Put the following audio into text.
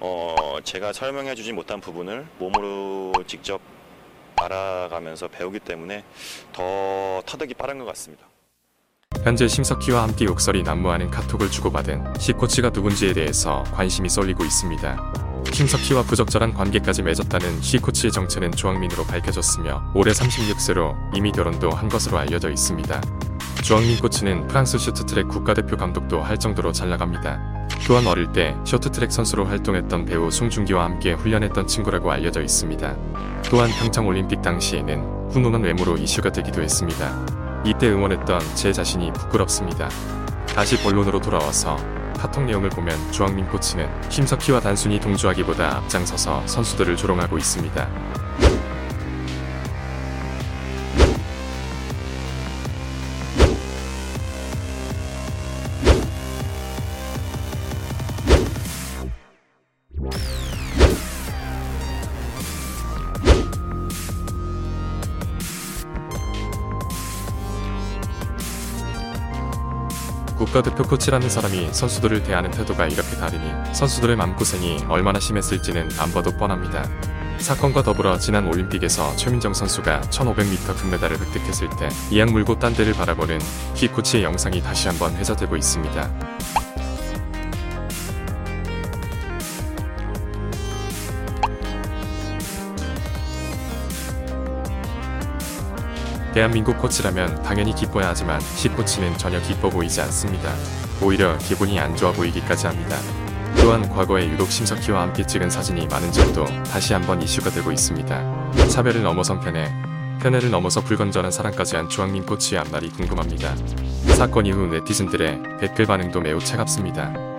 어, 제가 설명해 주지 못한 부분을 몸으로 직접 알아가면서 배우기 때문에 더 터득이 빠른 것 같습니다. 현재 심석희와 함께 욕설이 난무하는 카톡을 주고받은 시 코치가 누군지에 대해서 관심이 쏠리고 있습니다. 심석희와 부적절한 관계까지 맺었다는 시 코치의 정체는 조항민으로 밝혀졌으며 올해 36세로 이미 결혼도 한 것으로 알려져 있습니다. 조항민 코치는 프랑스 쇼트트랙 국가대표 감독도 할 정도로 잘 나갑니다. 또한 어릴 때 쇼트트랙 선수로 활동했던 배우 송중기와 함께 훈련했던 친구라고 알려져 있습니다. 또한 평창 올림픽 당시에는 훈훈한 외모로 이슈가 되기도 했습니다. 이때 응원했던 제 자신이 부끄럽습니다. 다시 본론으로 돌아와서 카톡 내용을 보면 주황민 코치는 심석희와 단순히 동조하기보다 앞장서서 선수들을 조롱하고 있습니다. 국가대표 코치라는 사람이 선수들을 대하는 태도가 이렇게 다르니 선수들의 맘고생이 얼마나 심했을지는 안 봐도 뻔합니다. 사건과 더불어 지난 올림픽에서 최민정 선수가 1500m 금메달을 획득했을 때 이악 물고 딴 데를 바라보는 키 코치의 영상이 다시 한번 회자되고 있습니다. 대한민국 코치라면 당연히 기뻐야 하지만 시 코치는 전혀 기뻐 보이지 않습니다. 오히려 기분이 안 좋아 보이기까지 합니다. 또한 과거에 유독 심석희와 함께 찍은 사진이 많은 점도 다시 한번 이슈가 되고 있습니다. 차별을 넘어선 편애, 편애를 넘어서 불건전한 사랑까지 한 주황민 코치의 앞날이 궁금합니다. 사건 이후 네티즌들의 댓글 반응도 매우 차갑습니다.